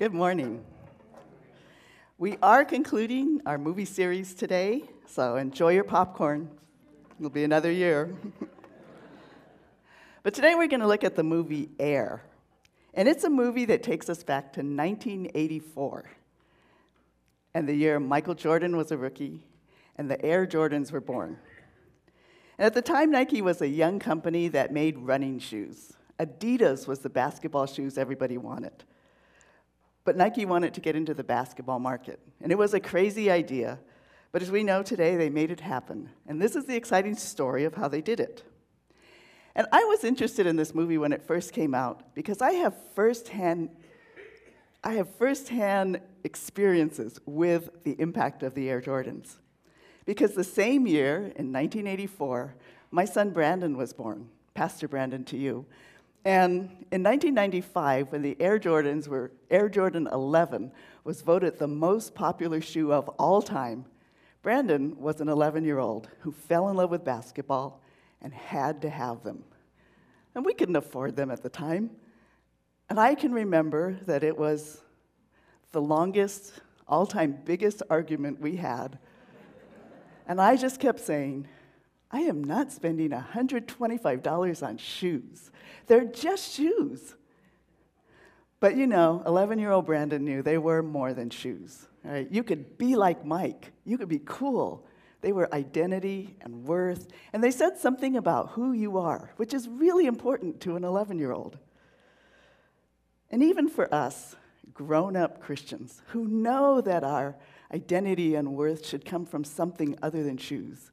Good morning. We are concluding our movie series today, so enjoy your popcorn. It'll be another year. but today we're going to look at the movie Air. And it's a movie that takes us back to 1984 and the year Michael Jordan was a rookie and the Air Jordans were born. And at the time, Nike was a young company that made running shoes. Adidas was the basketball shoes everybody wanted. But Nike wanted to get into the basketball market. And it was a crazy idea. But as we know today, they made it happen. And this is the exciting story of how they did it. And I was interested in this movie when it first came out because I have firsthand, I have firsthand experiences with the impact of the Air Jordans. Because the same year, in 1984, my son Brandon was born. Pastor Brandon to you. And in 1995, when the Air Jordans were, Air Jordan 11 was voted the most popular shoe of all time, Brandon was an 11 year old who fell in love with basketball and had to have them. And we couldn't afford them at the time. And I can remember that it was the longest, all time biggest argument we had. And I just kept saying, I am not spending $125 on shoes. They're just shoes. But you know, 11 year old Brandon knew they were more than shoes. Right? You could be like Mike, you could be cool. They were identity and worth, and they said something about who you are, which is really important to an 11 year old. And even for us, grown up Christians who know that our identity and worth should come from something other than shoes,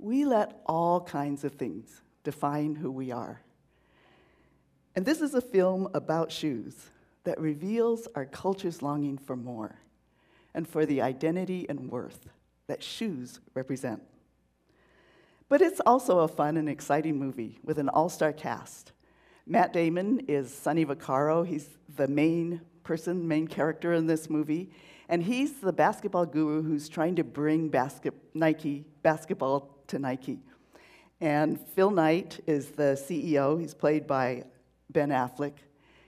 we let all kinds of things define who we are. And this is a film about shoes that reveals our culture's longing for more and for the identity and worth that shoes represent. But it's also a fun and exciting movie with an all star cast. Matt Damon is Sonny Vaccaro. He's the main person, main character in this movie. And he's the basketball guru who's trying to bring basket, Nike basketball to Nike. And Phil Knight is the CEO. He's played by Ben Affleck.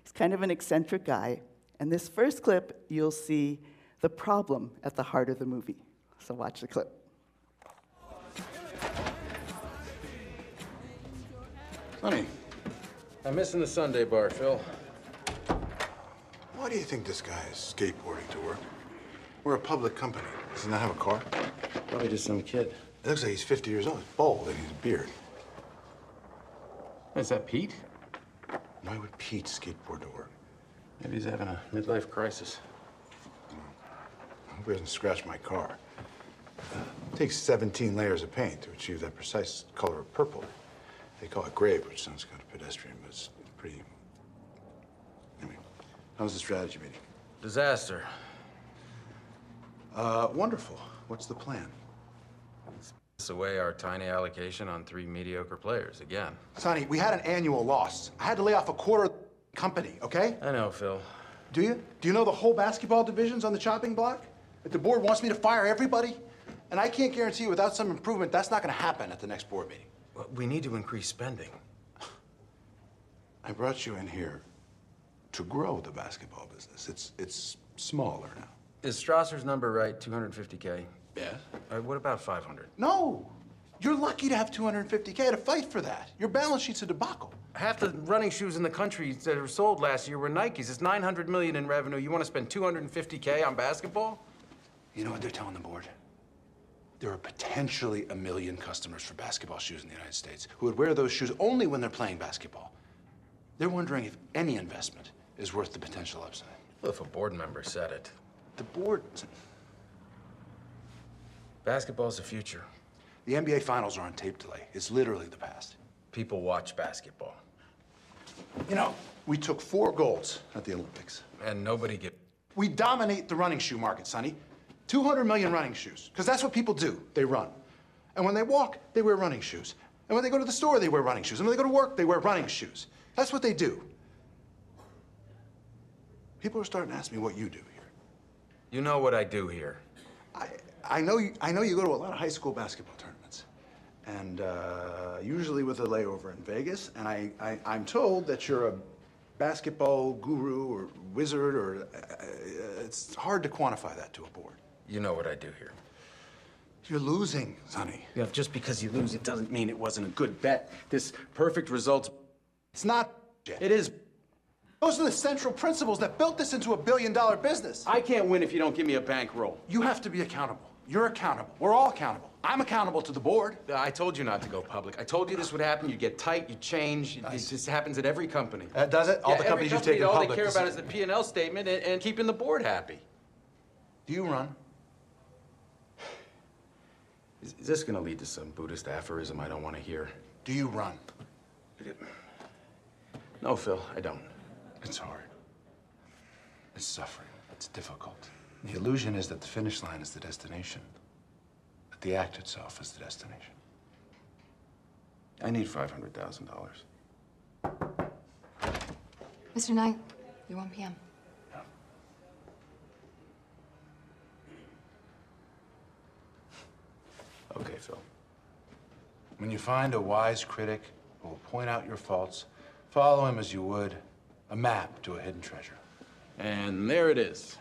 He's kind of an eccentric guy. And this first clip, you'll see the problem at the heart of the movie. So watch the clip. Honey, I'm missing the Sunday bar, Phil. why do you think this guy is skateboarding to work? We're a public company. Does he not have a car? Probably just some kid. It looks like he's 50 years old. He's bald and he's a beard. Is that Pete? Why would Pete skateboard to work? Maybe he's having a midlife crisis. I hope he doesn't scratch my car. It takes 17 layers of paint to achieve that precise color of purple. They call it grave, which sounds kind of pedestrian, but it's pretty. Anyway, how was the strategy meeting? Disaster. Uh, wonderful. What's the plan? It's away our tiny allocation on three mediocre players again. Sonny, we had an annual loss. I had to lay off a quarter of the company, okay? I know, Phil. Do you? Do you know the whole basketball division's on the chopping block? If the board wants me to fire everybody, and I can't guarantee you without some improvement, that's not going to happen at the next board meeting. Well, We need to increase spending. I brought you in here to grow the basketball business. It's it's smaller now. Is Strasser's number right? 250K? Yes? Uh, what about 500? No. You're lucky to have 250K to fight for that. Your balance sheet's a debacle. Half the running shoes in the country that were sold last year were Nikes. It's 900 million in revenue. You want to spend 250K on basketball? You know what they're telling the board? There are potentially a million customers for basketball shoes in the United States who would wear those shoes only when they're playing basketball. They're wondering if any investment is worth the potential upside. Well, if a board member said it. The board. Basketball's the future. The NBA finals are on tape delay. It's literally the past. People watch basketball. You know, we took four golds at the Olympics. And nobody get. We dominate the running shoe market, Sonny. 200 million running shoes, because that's what people do. They run. And when they walk, they wear running shoes. And when they go to the store, they wear running shoes. And when they go to work, they wear running shoes. That's what they do. People are starting to ask me what you do here. You know what I do here. I, I, know, you, I know you go to a lot of high school basketball tournaments. And uh, usually with a layover in Vegas. And I, I, I'm told that you're a basketball guru or wizard or uh, it's hard to quantify that to a board. You know what I do here. You're losing, Sonny. Yeah, just because you lose, it doesn't mean it wasn't a good bet. This perfect results. It's not. It is. Those are the central principles that built this into a billion dollar business. I can't win if you don't give me a bankroll. You have to be accountable. You're accountable. We're all accountable. I'm accountable to the board. I told you not to go public. I told you this would happen. You get tight, you change. It, it just happens at every company. Uh, does it? All Yeah, the every companies you've company, taken all public. they care about is- is the P&L statement and, and keeping the board happy. Do you run? Is, is this going to lead to some Buddhist aphorism I don't want to hear? Do you run? No, Phil, I don't. It's hard. It's suffering. It's difficult. The illusion is that the finish line is the destination, that the act itself is the destination. I need $500,000. Mr. Knight, you're 1 p.m. Okay, Phil. When you find a wise critic who will point out your faults, follow him as you would a map to a hidden treasure. And there it is.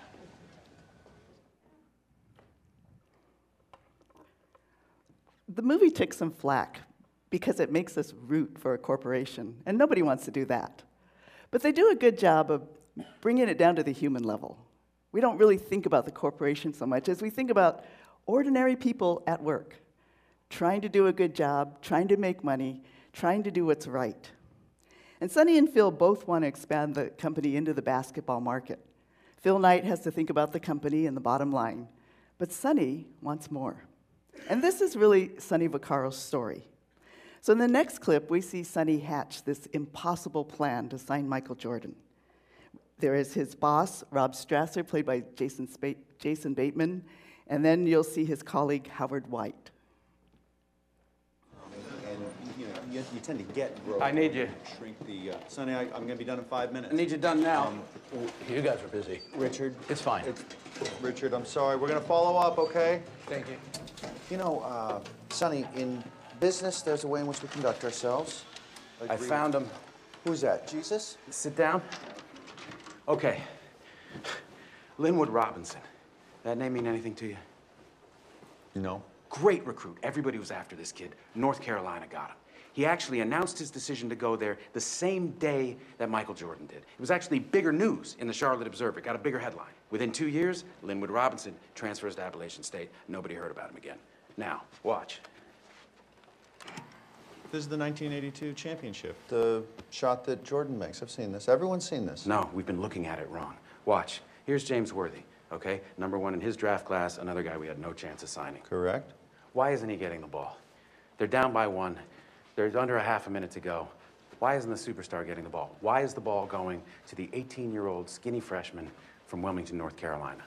The movie took some flack because it makes us root for a corporation, and nobody wants to do that. But they do a good job of bringing it down to the human level. We don't really think about the corporation so much as we think about ordinary people at work, trying to do a good job, trying to make money, trying to do what's right. And Sonny and Phil both want to expand the company into the basketball market. Phil Knight has to think about the company and the bottom line, but Sonny wants more. And this is really Sonny Vaccaro's story. So in the next clip, we see Sonny hatch this impossible plan to sign Michael Jordan. There is his boss, Rob Strasser, played by Jason, Jason Bateman, and then you'll see his colleague, Howard White. And, you you, you tend to get growth. I need you. Shrink the, uh, Sonny, I, I'm gonna be done in five minutes. I need you done now. Um, You guys are busy. Richard? It's fine. It's- Richard, I'm sorry, we're gonna follow up, okay? Thank you. You know, uh, Sonny, in business, there's a way in which we conduct ourselves. I found him. Who's that? Jesus? Sit down. Okay. Lynwood Robinson. That name mean anything to you? No. Great recruit. Everybody was after this kid. North Carolina got him. He actually announced his decision to go there the same day that Michael Jordan did. It was actually bigger news in the Charlotte Observer. It Got a bigger headline. Within two years, Lynwood Robinson transfers to Appalachian State. Nobody heard about him again. Now, watch. This is the 1982 championship, the shot that Jordan makes. I've seen this. Everyone's seen this. No, we've been looking at it wrong. Watch. Here's James Worthy, okay? Number one in his draft class, another guy we had no chance of signing. Correct? Why isn't he getting the ball? They're down by one. There's under a half a minute to go. Why isn't the superstar getting the ball? Why is the ball going to the 18 year old skinny freshman from Wilmington, North Carolina?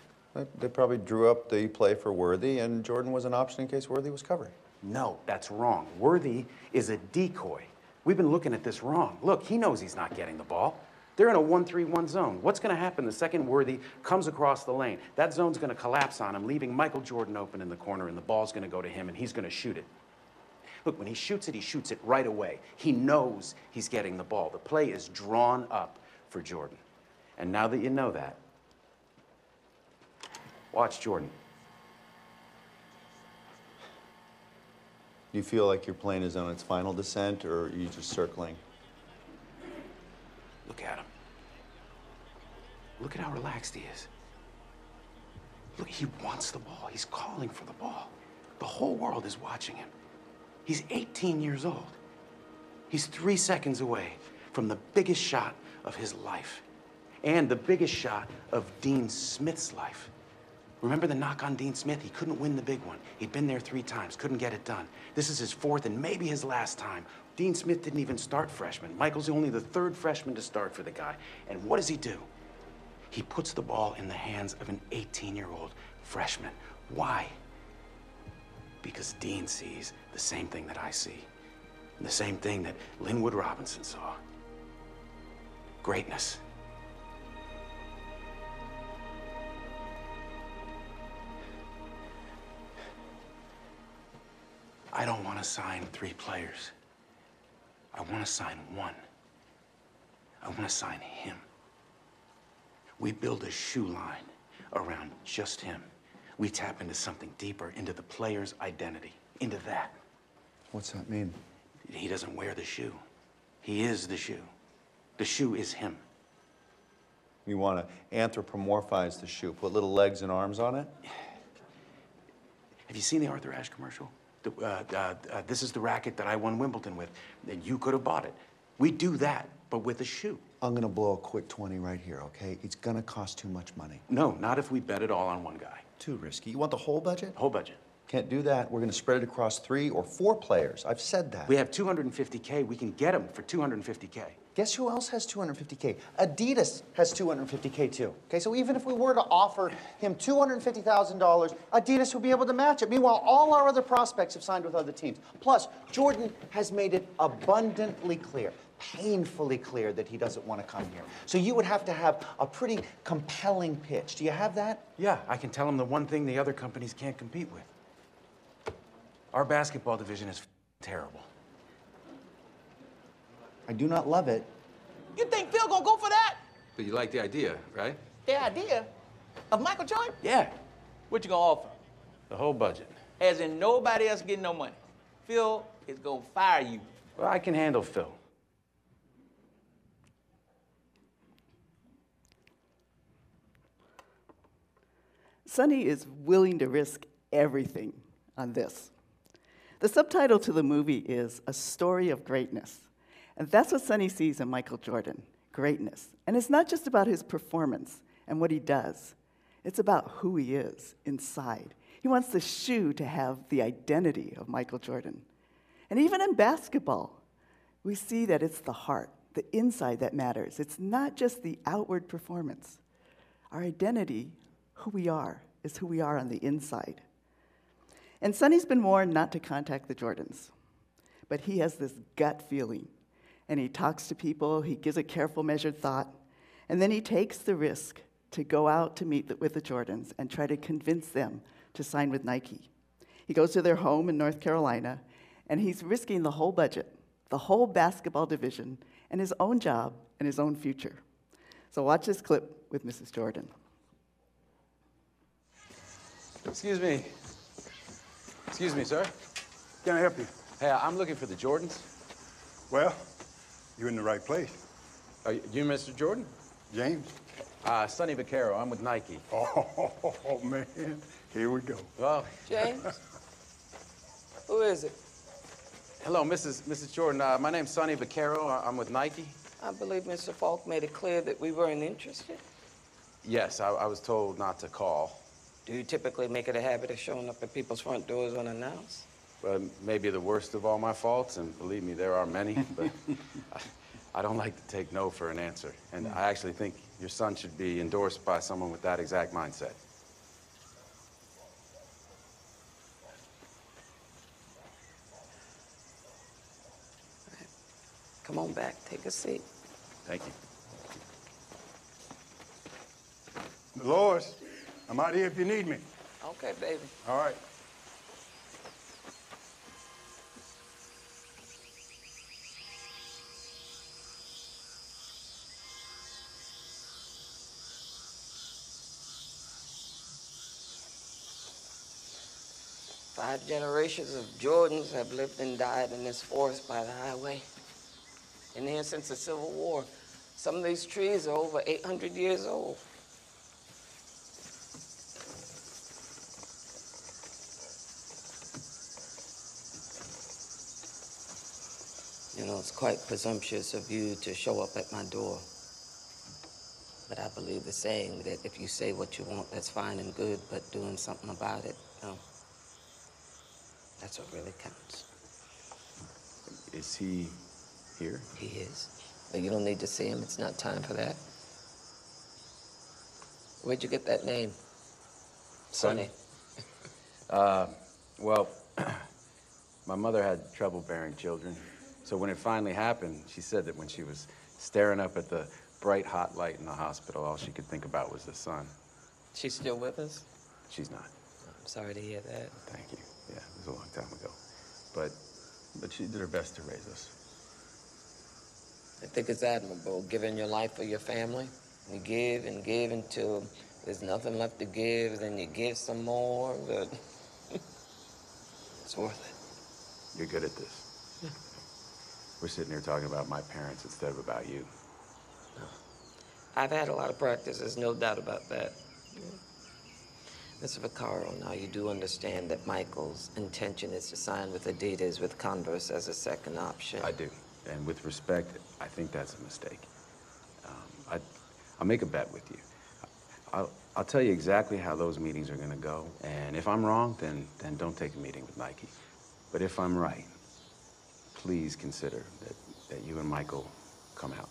They, probably drew up the play for Worthy, and Jordan was an option in case Worthy was covering. No, that's wrong. Worthy is a decoy. We've been looking at this wrong. Look, he knows he's not getting the ball. They're in a 1 3 1 zone. What's going to happen the second Worthy comes across the lane? That zone's going to collapse on him, leaving Michael Jordan open in the corner, and the ball's going to go to him, and he's going to shoot it. Look, when he shoots it, he shoots it right away. He knows he's getting the ball. The play is drawn up for Jordan. And now that you know that, watch Jordan. Do you feel like your plane is on its final descent, or are you just circling? Look at him. Look at how relaxed he is. Look, he wants the ball. He's calling for the ball. The whole world is watching him. He's 18 years old. He's three seconds away from the biggest shot of his life and the biggest shot of Dean Smith's life. Remember the knock on Dean Smith? He couldn't win the big one. He'd been there three times, couldn't get it done. This is his fourth and maybe his last time. Dean Smith didn't even start freshman. Michael's only the third freshman to start for the guy. And what does he do? He puts the ball in the hands of an 18 year old freshman. Why? Because Dean sees the same thing that I see, the same thing that Lynwood Robinson saw greatness. I don't want to sign three players. I want to sign one. I want to sign him. We build a shoe line around just him. We tap into something deeper, into the player's identity, into that. What's that mean? He doesn't wear the shoe. He is the shoe. The shoe is him. You want to anthropomorphize the shoe, put little legs and arms on it? Have you seen the Arthur Ashe commercial? The, uh, uh, uh, this is the racket that I won Wimbledon with, and you could have bought it. We do that, but with a shoe. I'm gonna blow a quick 20 right here, okay? It's gonna cost too much money. No, not if we bet it all on one guy. Too risky. You want the whole budget? Whole budget. Can't do that. We're gonna spread it across three or four players. I've said that. We have 250K. We can get him for 250K. Guess who else has 250K? Adidas has 250K too. Okay, so even if we were to offer him $250,000, Adidas would be able to match it. Meanwhile, all our other prospects have signed with other teams. Plus, Jordan has made it abundantly clear, painfully clear, that he doesn't want to come here. So you would have to have a pretty compelling pitch. Do you have that? Yeah, I can tell him the one thing the other companies can't compete with. Our basketball division is terrible. I do not love it. You think Phil gonna go for that? But you like the idea, right? The idea of Michael Jordan? Yeah, What you gonna offer? the whole budget. As in nobody else getting no money. Phil is gonna fire you. Well, I can handle Phil. Sonny is willing to risk everything on this. The subtitle to the movie is A Story of Greatness. And that's what Sonny sees in Michael Jordan greatness. And it's not just about his performance and what he does, it's about who he is inside. He wants the shoe to have the identity of Michael Jordan. And even in basketball, we see that it's the heart, the inside that matters. It's not just the outward performance. Our identity, who we are, is who we are on the inside. And Sonny's been warned not to contact the Jordans, but he has this gut feeling. And he talks to people, he gives a careful, measured thought, and then he takes the risk to go out to meet with the Jordans and try to convince them to sign with Nike. He goes to their home in North Carolina, and he's risking the whole budget, the whole basketball division, and his own job and his own future. So watch this clip with Mrs. Jordan. Excuse me. Excuse me, sir. Can I help you? Hey, I'm looking for the Jordans. Well, you're in the right place. Are you, you Mr. Jordan? James? Uh, Sonny Vaccaro. I'm with Nike. Oh, man. Here we go. Well, James? Who is it? hello, Mrs. Mrs. Jordan. Uh, my name's Sonny Vaccaro. I- I'm with Nike. I believe Mr. Falk made it clear that we weren't interested. Yes, I, I was told not to call. Do you typically make it a habit of showing up at people's front doors unannounced? Well, maybe the worst of all my faults, and believe me, there are many, but I, I don't like to take no for an answer. And I actually think your son should be endorsed by someone with that exact mindset. Come on back, take a seat. Thank you. Dolores, I'm out here if you need me. Okay, baby. All right. Five generations of Jordans have lived and died in this forest by the highway. Been here since the Civil War. Some of these trees are over 800 years old. It's quite presumptuous of you to show up at my door. But I believe the saying that if you say what you want, that's fine and good, but doing something about it, no. That's what really counts. Is he here? He is. But you don't need to see him. It's not time for that. Where'd you get that name? Sonny. Uh, well, my mother had trouble bearing children. So when it finally happened, she said that when she was staring up at the bright hot light in the hospital, all she could think about was the sun. She's still with us? She's not. I'm sorry to hear that. Thank you. Yeah, it was a long time ago. But but she did her best to raise us. I think it's admirable giving your life for your family. You give and give until there's nothing left to give, then you give some more, but it's worth it. You're good at this. We're sitting here talking about my parents instead of about you. I've had a lot of practice, there's no doubt about that. Mr. Vaccaro, now you do understand that Michael's intention is to sign with Adidas with Converse as a second option. I do. And with respect, I think that's a mistake. Um, I, I'll make a bet with you. I'll, I'll tell you exactly how those meetings are going to go. And if I'm wrong, then, then don't take a meeting with Nike. But if I'm right, please consider that, that you and Michael come out.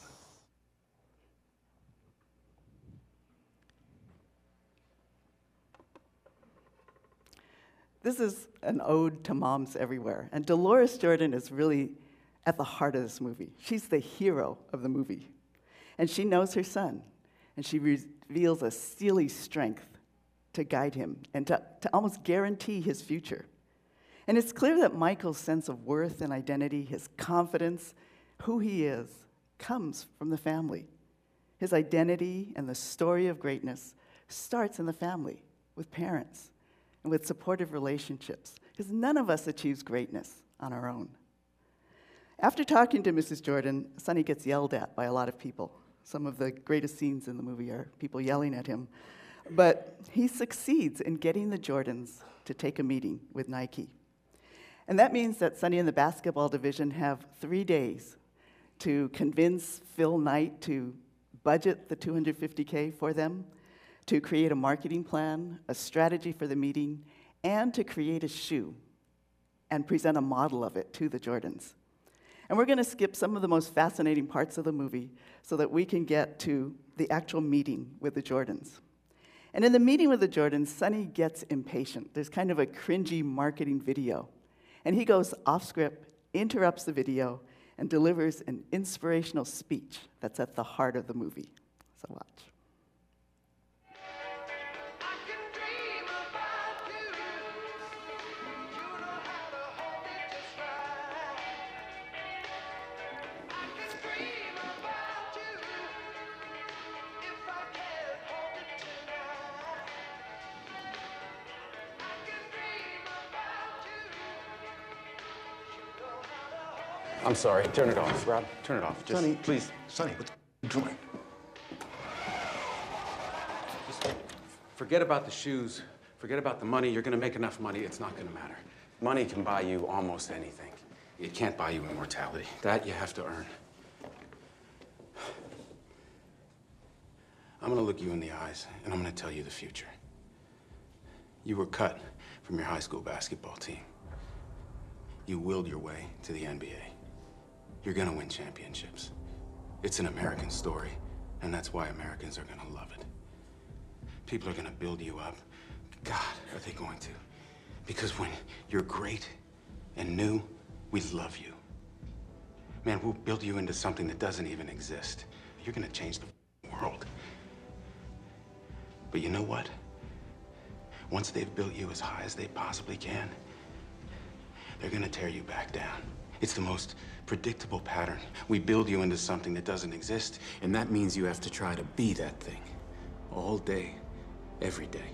This is an ode to moms everywhere. And Dolores Jordan is really at the heart of this movie. She's the hero of the movie. And she knows her son. And she reveals a steely strength to guide him and to, to almost guarantee his future. And it's clear that Michael's sense of worth and identity, his confidence, who he is, comes from the family. His identity and the story of greatness starts in the family with parents and with supportive relationships, because none of us achieves greatness on our own. After talking to Mrs. Jordan, Sonny gets yelled at by a lot of people. Some of the greatest scenes in the movie are people yelling at him. But he succeeds in getting the Jordans to take a meeting with Nike. And that means that Sonny and the basketball division have three days to convince Phil Knight to budget the 250K for them, to create a marketing plan, a strategy for the meeting, and to create a shoe and present a model of it to the Jordans. And we're going to skip some of the most fascinating parts of the movie so that we can get to the actual meeting with the Jordans. And in the meeting with the Jordans, Sonny gets impatient. There's kind of a cringy marketing video. And he goes off script, interrupts the video, and delivers an inspirational speech that's at the heart of the movie. So watch. I'm sorry. Turn it off, Rob. Turn it off. Just, Sonny, please. Sonny, what you doing? Forget about the shoes. Forget about the money. You're going to make enough money. It's not going to matter. Money can buy you almost anything. It can't buy you immortality. That you have to earn. I'm going to look you in the eyes, and I'm going to tell you the future. You were cut from your high school basketball team. You willed your way to the NBA. You're to win championships. It's an American story, and that's why Americans are to love it. People are to build you up. God, are they going to? Because when you're great and new, we love you. Man, we'll build you into something that doesn't even exist. You're to change the world. But you know what? Once they've built you as high as they possibly can, they're to tear you back down. It's the most predictable pattern. We build you into something that doesn't exist, and that means you have to try to be that thing all day, every day.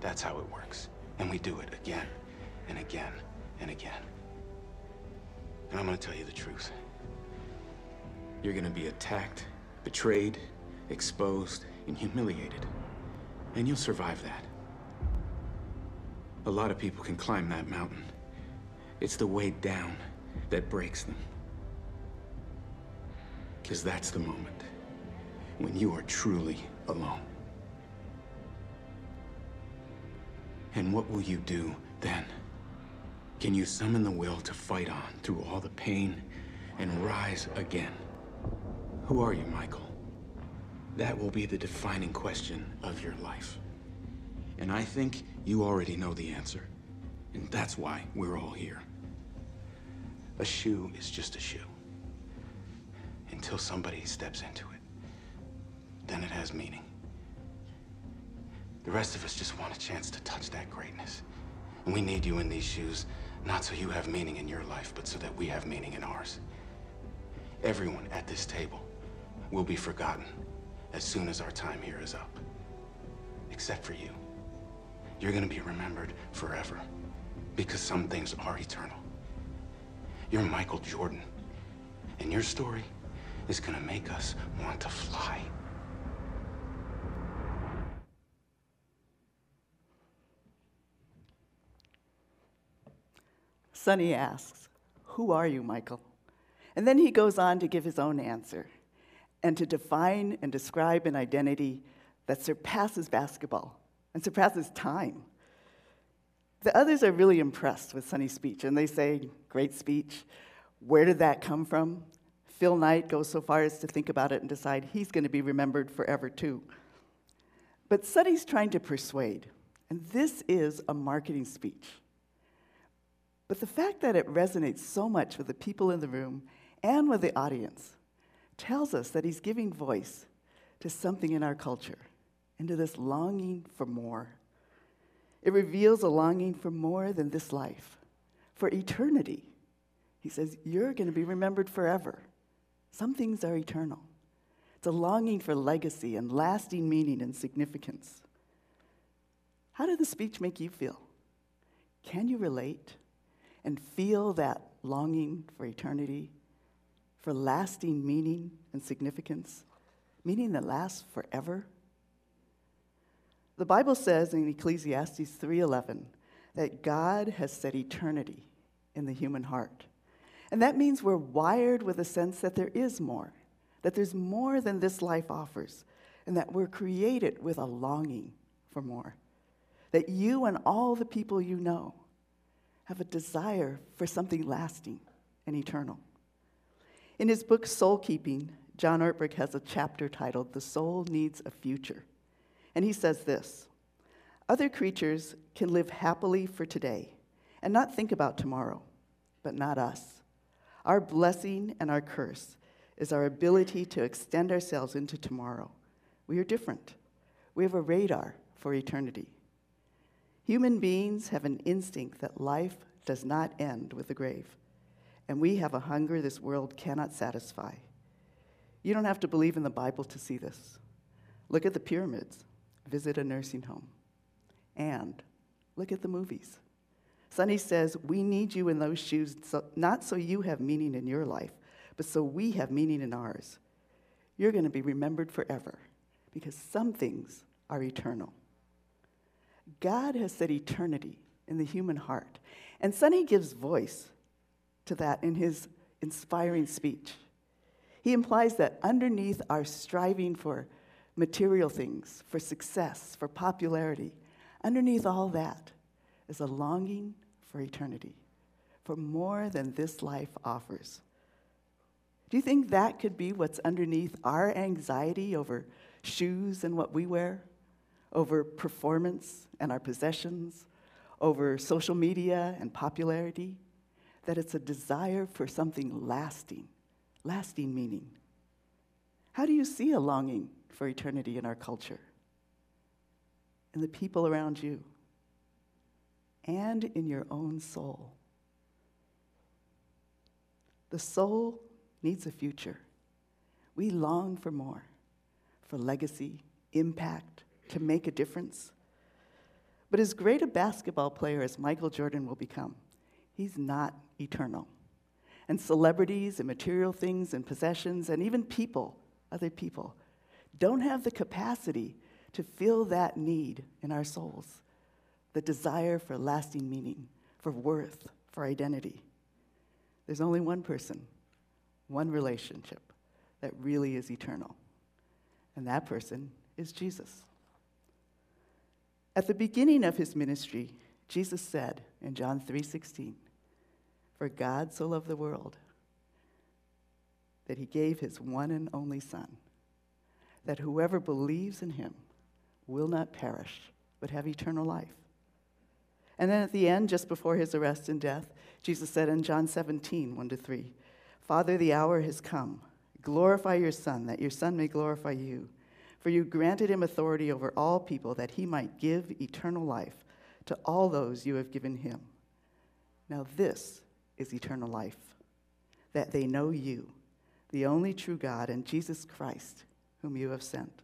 That's how it works. And we do it again and again and again. And I'm gonna tell you the truth. You're gonna be attacked, betrayed, exposed, and humiliated. And you'll survive that. A lot of people can climb that mountain. It's the way down that breaks them. Because that's the moment when you are truly alone. And what will you do then? Can you summon the will to fight on through all the pain and rise again? Who are you, Michael? That will be the defining question of your life. And I think you already know the answer. And that's why we're all here. A shoe is just a shoe. Until somebody steps into it. Then it has meaning. The rest of us just want a chance to touch that greatness. And we need you in these shoes, not so you have meaning in your life, but so that we have meaning in ours. everyone at this table will be forgotten as soon as our time here is up. Except for you. You're gonna be remembered forever because some things are eternal. You're Michael Jordan, and your story is gonna make us want to fly. Sonny asks, Who are you, Michael? And then he goes on to give his own answer and to define and describe an identity that surpasses basketball and surpasses time. The others are really impressed with Sonny's speech, and they say, Great speech. Where did that come from? Phil Knight goes so far as to think about it and decide he's going to be remembered forever, too. But Sonny's trying to persuade, and this is a marketing speech. But the fact that it resonates so much with the people in the room and with the audience tells us that he's giving voice to something in our culture, into this longing for more. It reveals a longing for more than this life, for eternity. He says, You're going to be remembered forever. Some things are eternal. It's a longing for legacy and lasting meaning and significance. How did the speech make you feel? Can you relate and feel that longing for eternity, for lasting meaning and significance, meaning that lasts forever? The Bible says in Ecclesiastes 3:11 that God has set eternity in the human heart. And that means we're wired with a sense that there is more, that there's more than this life offers, and that we're created with a longing for more. That you and all the people you know have a desire for something lasting and eternal. In his book Soul Keeping, John Ortberg has a chapter titled The Soul Needs a Future. And he says this Other creatures can live happily for today and not think about tomorrow, but not us. Our blessing and our curse is our ability to extend ourselves into tomorrow. We are different. We have a radar for eternity. Human beings have an instinct that life does not end with the grave, and we have a hunger this world cannot satisfy. You don't have to believe in the Bible to see this. Look at the pyramids visit a nursing home, and look at the movies. Sonny says, We need you in those shoes, so, not so you have meaning in your life, but so we have meaning in ours. You're going to be remembered forever because some things are eternal. God has set eternity in the human heart, and Sonny gives voice to that in his inspiring speech. He implies that underneath our striving for material things, for success, for popularity. Underneath all that is a longing for eternity, for more than this life offers. Do you think that could be what's underneath our anxiety over shoes and what we wear, over performance and our possessions, over social media and popularity? That it's a desire for something lasting, lasting meaning. How do you see a longing for eternity in our culture, in the people around you, and in your own soul. The soul needs a future. We long for more, for legacy, impact, to make a difference. But as great a basketball player as Michael Jordan will become, he's not eternal. And celebrities and material things and possessions and even people, other people, don't have the capacity to fill that need in our souls the desire for lasting meaning, for worth, for identity. There's only one person, one relationship that really is eternal, and that person is Jesus. At the beginning of his ministry, Jesus said in John 3:16, "For God so loved the world that he gave his one and only son, that whoever believes in him will not perish, but have eternal life. And then at the end, just before his arrest and death, Jesus said in John 17, 1 to 3, Father, the hour has come. Glorify your Son, that your Son may glorify you. For you granted him authority over all people, that he might give eternal life to all those you have given him. Now, this is eternal life, that they know you, the only true God, and Jesus Christ, whom you have sent.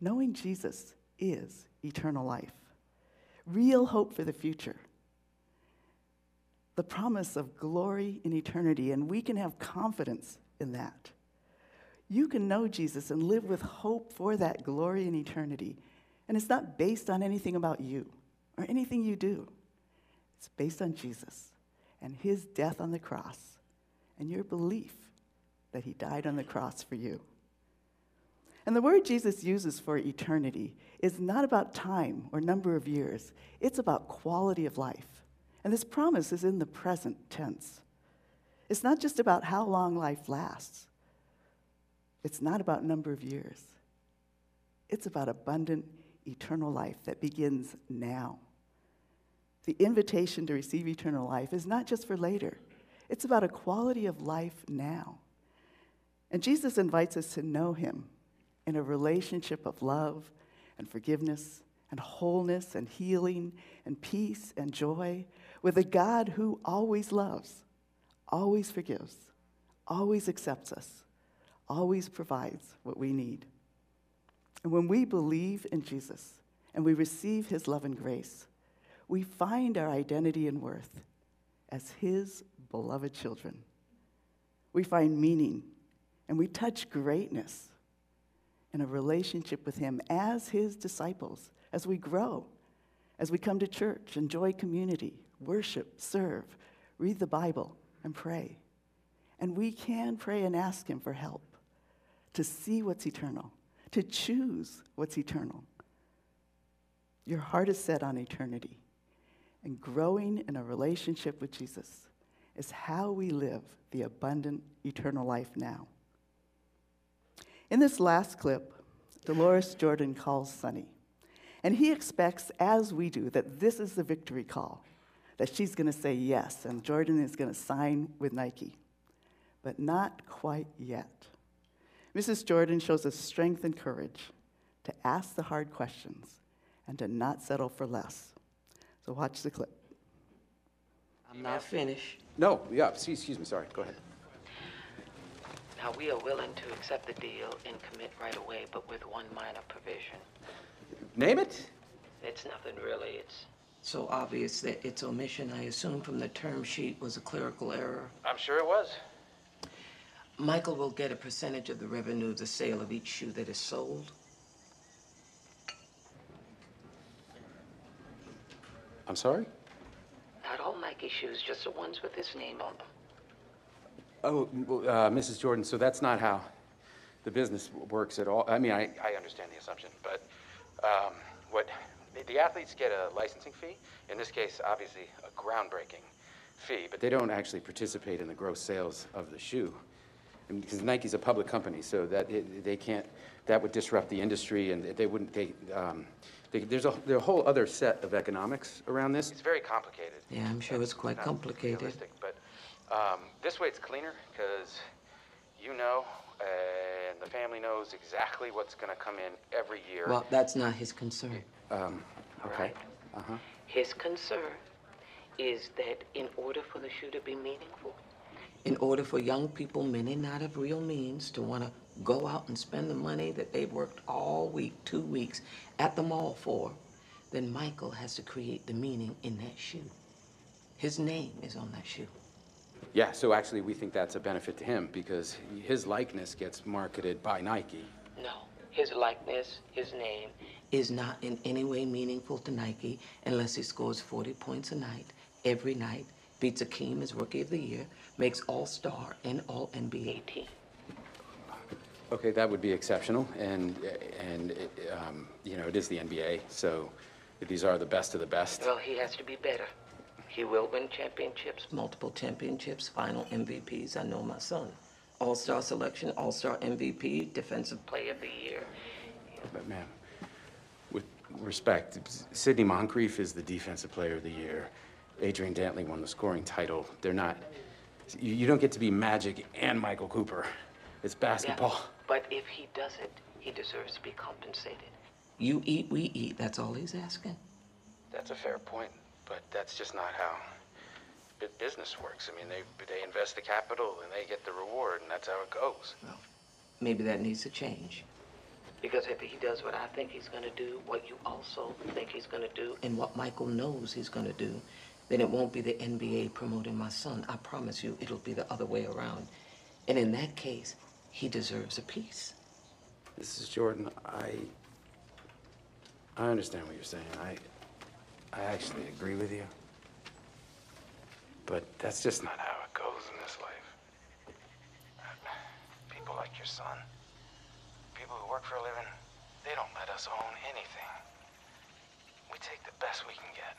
Knowing Jesus is eternal life, real hope for the future, the promise of glory in eternity, and we can have confidence in that. You can know Jesus and live with hope for that glory in eternity. And it's not based on anything about you or anything you do, it's based on Jesus and his death on the cross and your belief that he died on the cross for you. And the word Jesus uses for eternity is not about time or number of years, it's about quality of life. And this promise is in the present tense. It's not just about how long life lasts, it's not about number of years. It's about abundant eternal life that begins now. The invitation to receive eternal life is not just for later, it's about a quality of life now. And Jesus invites us to know him in a relationship of love and forgiveness and wholeness and healing and peace and joy with a God who always loves, always forgives, always accepts us, always provides what we need. And when we believe in Jesus and we receive his love and grace, we find our identity and worth as his beloved children. We find meaning and we touch greatness in a relationship with him as his disciples as we grow, as we come to church, enjoy community, worship, serve, read the Bible, and pray. And we can pray and ask him for help to see what's eternal, to choose what's eternal. Your heart is set on eternity. And growing in a relationship with Jesus is how we live the abundant eternal life now. In this last clip, Dolores Jordan calls Sonny. And he expects, as we do, that this is the victory call, that she's going to say yes, and Jordan is going to sign with Nike. But not quite yet. Mrs. Jordan shows us strength and courage to ask the hard questions and to not settle for less. So watch the clip. I'm not finished. No, yeah, excuse, excuse me, sorry, go ahead. Now, we are willing to accept the deal and commit right away, but with one minor provision. Name it? It's nothing really. It's so obvious that its omission, I assume, from the term sheet was a clerical error. I'm sure it was. Michael will get a percentage of the revenue of the sale of each shoe that is sold. I'm sorry? Not all Nike shoes, just the ones with his name on them. Oh, uh, Mrs. Jordan, so that's not how the business works at all. I mean, I, I understand the assumption, but um, what the, the athletes get a licensing fee. In this case, obviously, a groundbreaking fee, but they don't actually participate in the gross sales of the shoe. And because Nike's a public company, so that it, they can't. That would disrupt the industry, and they wouldn't. They, um, they, there's a, there's a whole other set of economics around this. It's very complicated. Yeah, I'm sure it's quite complicated. realistic, but um, this way it's cleaner because you know and the family knows exactly what's going to come in every year. Well, that's not his concern. um, okay. right. Uh-huh. His concern is that in order for the shoe to be meaningful, in order for young people, many not of real means, to want to go out and spend the money that they've worked all week, two weeks, at the mall for, then Michael has to create the meaning in that shoe. His name is on that shoe. Yeah, so actually we think that's a benefit to him because his likeness gets marketed by Nike. No, his likeness, his name, is not in any way meaningful to Nike unless he scores 40 points a night, every night, beats Akeem as Rookie of the Year, makes All-Star and All-NBA team. Okay, that would be exceptional, and, and, it, um, you know, it is the NBA, so these are the best of the best. Well, he has to be better. He will win championships, multiple championships, final MVPs. I know my son. All-Star selection, All-Star MVP, Defensive Player of the Year. But ma'am, with respect, Sidney Moncrief is the Defensive Player of the Year. Adrian Dantley won the scoring title. They're not, you, you don't get to be Magic and Michael Cooper. It's basketball. Yeah, but if he does it, he deserves to be compensated. You eat, we eat. That's all he's asking. That's a fair point, but that's just not how business works. I mean, they, they invest the capital and they get the reward, and that's how it goes. Well, Maybe that needs to change. Because if he does what I think he's gonna do, what you also think he's gonna do, and what Michael knows he's gonna do, then it won't be the NBA promoting my son. I promise you, it'll be the other way around. And in that case, he deserves a piece. Mrs. Jordan, I, I understand what you're saying. I, I actually agree with you. But that's just not how it goes in this life. People like your son, people who work for a living, they don't let us own anything. We take the best we can get.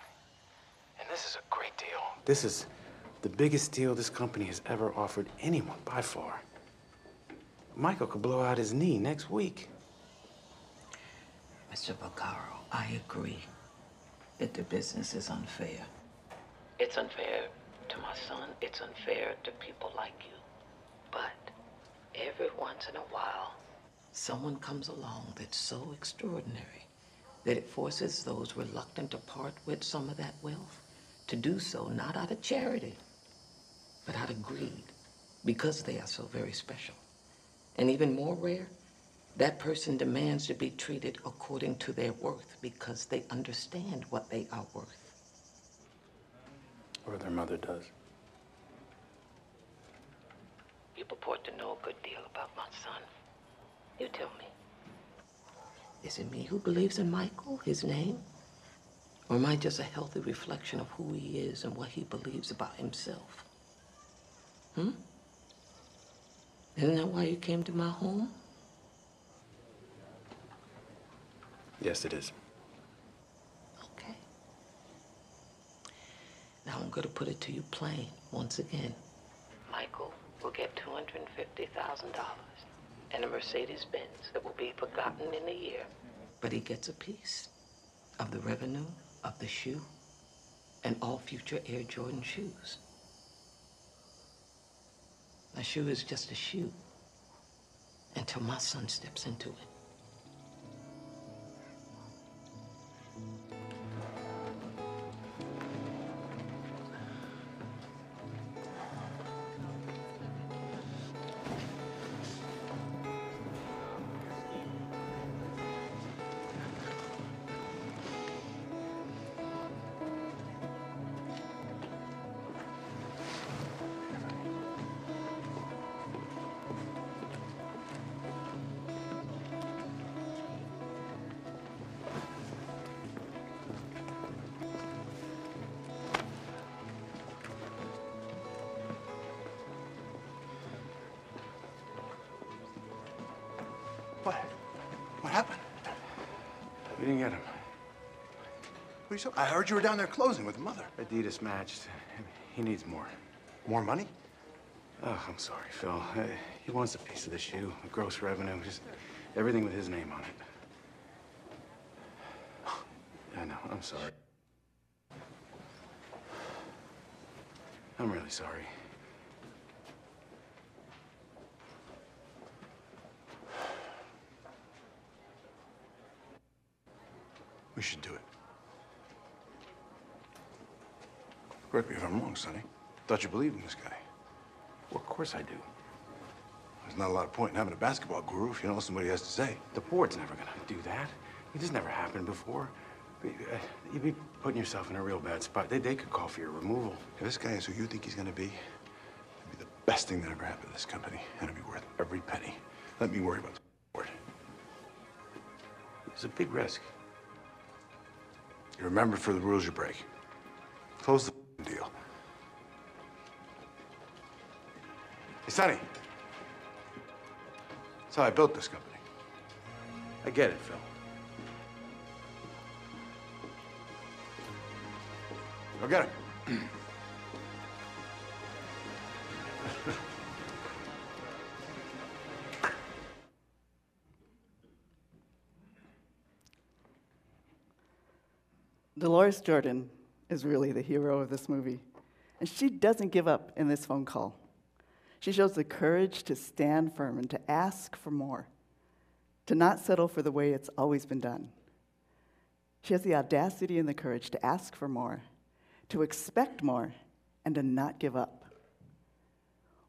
And this is a great deal. This is the biggest deal this company has ever offered anyone by far. Michael could blow out his knee next week. Mr. Vaccaro, I agree that the business is unfair. It's unfair to my son. It's unfair to people like you. But every once in a while, someone comes along that's so extraordinary that it forces those reluctant to part with some of that wealth to do so not out of charity, but out of greed, because they are so very special. And even more rare, that person demands to be treated according to their worth because they understand what they are worth. Or their mother does. You purport to know a good deal about my son. You tell me. Is it me who believes in Michael, his name? Or am I just a healthy reflection of who he is and what he believes about himself? Hmm? Isn't that why you came to my home? Yes, it is. Okay. Now I'm going to put it to you plain once again. Michael will get $250,000 and a Mercedes Benz that will be forgotten in a year. But he gets a piece of the revenue of the shoe and all future Air Jordan shoes. A shoe is just a shoe until my son steps into it. What are you so- I heard you were down there closing with mother. Adidas matched. He needs more. More money? Oh, I'm sorry, Phil. Uh, He wants a piece of the shoe, the gross revenue, just everything with his name on it. I know, I'm sorry. I'm really sorry. We should do it. Correct me if I'm wrong, Sonny. Thought you believed in this guy. Well, of course I do. There's not a lot of point in having a basketball guru if you don't listen to what he has to say. The board's never gonna do that. It has never happened before. Uh, You'd be putting yourself in a real bad spot. They, they could call for your removal. If this guy is who you think he's gonna be, it'd be the best thing that ever happened to this company, and it'd be worth every penny. Let me worry about the board. It's a big risk. You remember for the rules you break. Close the deal. Hey, Sonny. That's how I built this company. I get it, Phil. Go get him. Deloris Jordan is really the hero of this movie, and she doesn't give up in this phone call. She shows the courage to stand firm and to ask for more, to not settle for the way it's always been done. She has the audacity and the courage to ask for more, to expect more, and to not give up.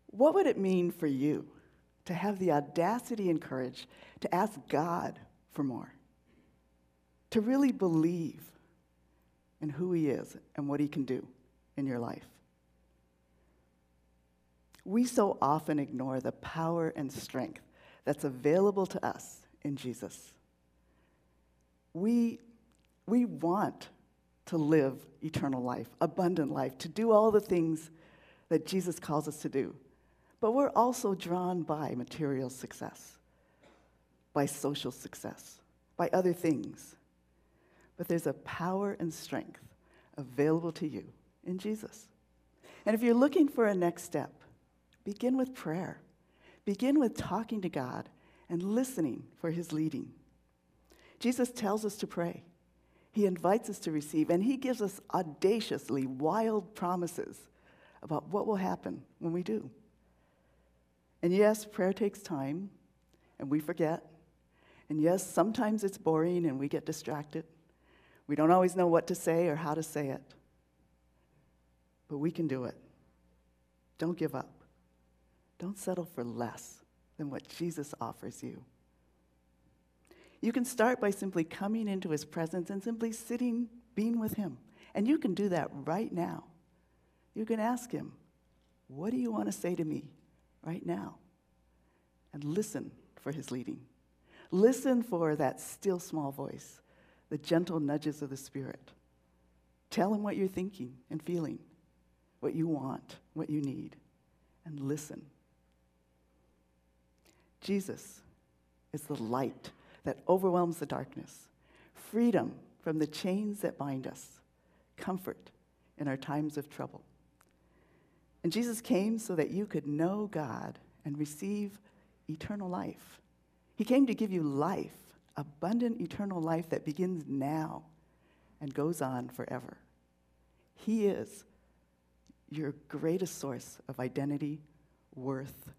What would it mean for you to have the audacity and courage to ask God for more? To really believe in who He is and what He can do in your life? We so often ignore the power and strength that's available to us in Jesus. We, we want to live eternal life, abundant life, to do all the things that Jesus calls us to do. But we're also drawn by material success, by social success, by other things. But there's a power and strength available to you in Jesus. And if you're looking for a next step, begin with prayer. Begin with talking to God and listening for his leading. Jesus tells us to pray. He invites us to receive, and he gives us audaciously wild promises about what will happen when we do. And yes, prayer takes time, and we forget. And yes, sometimes it's boring and we get distracted. We don't always know what to say or how to say it. But we can do it. Don't give up. Don't settle for less than what Jesus offers you. You can start by simply coming into his presence and simply sitting, being with him. And you can do that right now. You can ask him, What do you want to say to me right now? And listen for his leading. Listen for that still small voice, the gentle nudges of the Spirit. Tell him what you're thinking and feeling, what you want, what you need, and listen. Jesus is the light that overwhelms the darkness, freedom from the chains that bind us, comfort in our times of trouble. And Jesus came so that you could know God and receive eternal life. He came to give you life, abundant eternal life that begins now and goes on forever. He is your greatest source of identity, worth,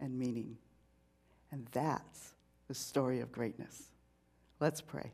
and meaning. And that's the story of greatness. Let's pray.